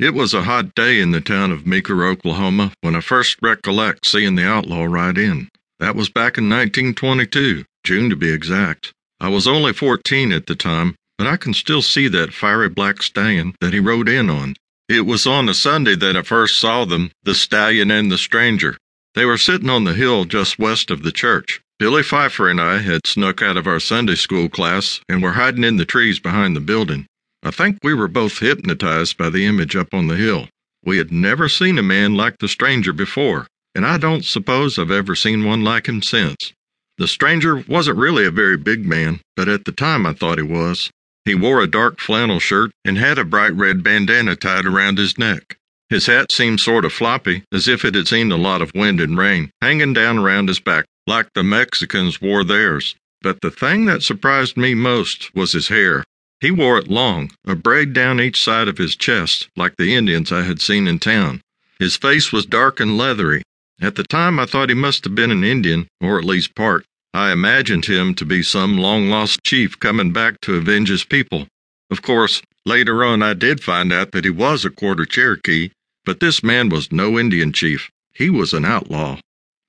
It was a hot day in the town of Meeker, Oklahoma, when I first recollect seeing the outlaw ride in. That was back in 1922, June to be exact. I was only 14 at the time, but I can still see that fiery black stallion that he rode in on. It was on a Sunday that I first saw them, the stallion and the stranger. They were sitting on the hill just west of the church. Billy Pfeiffer and I had snuck out of our Sunday school class and were hiding in the trees behind the building. I think we were both hypnotized by the image up on the hill. We had never seen a man like the stranger before, and I don't suppose I've ever seen one like him since. The stranger wasn't really a very big man, but at the time I thought he was. He wore a dark flannel shirt and had a bright red bandana tied around his neck. His hat seemed sort of floppy, as if it had seen a lot of wind and rain, hanging down around his back like the Mexicans wore theirs. But the thing that surprised me most was his hair. He wore it long, a braid down each side of his chest, like the Indians I had seen in town. His face was dark and leathery. At the time, I thought he must have been an Indian, or at least part. I imagined him to be some long lost chief coming back to avenge his people. Of course, later on, I did find out that he was a quarter Cherokee, but this man was no Indian chief. He was an outlaw.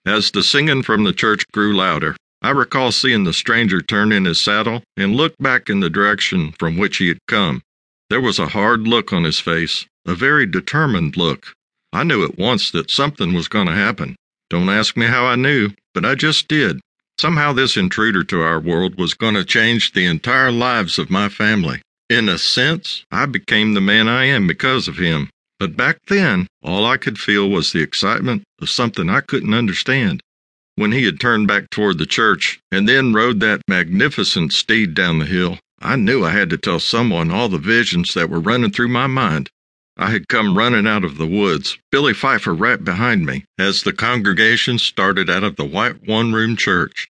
As the singing from the church grew louder, I recall seeing the stranger turn in his saddle and look back in the direction from which he had come. There was a hard look on his face, a very determined look. I knew at once that something was going to happen. Don't ask me how I knew, but I just did. Somehow, this intruder to our world was going to change the entire lives of my family. In a sense, I became the man I am because of him. But back then, all I could feel was the excitement of something I couldn't understand. When he had turned back toward the church and then rode that magnificent steed down the hill, I knew I had to tell someone all the visions that were running through my mind. I had come running out of the woods, Billy Pfeiffer right behind me, as the congregation started out of the white one room church.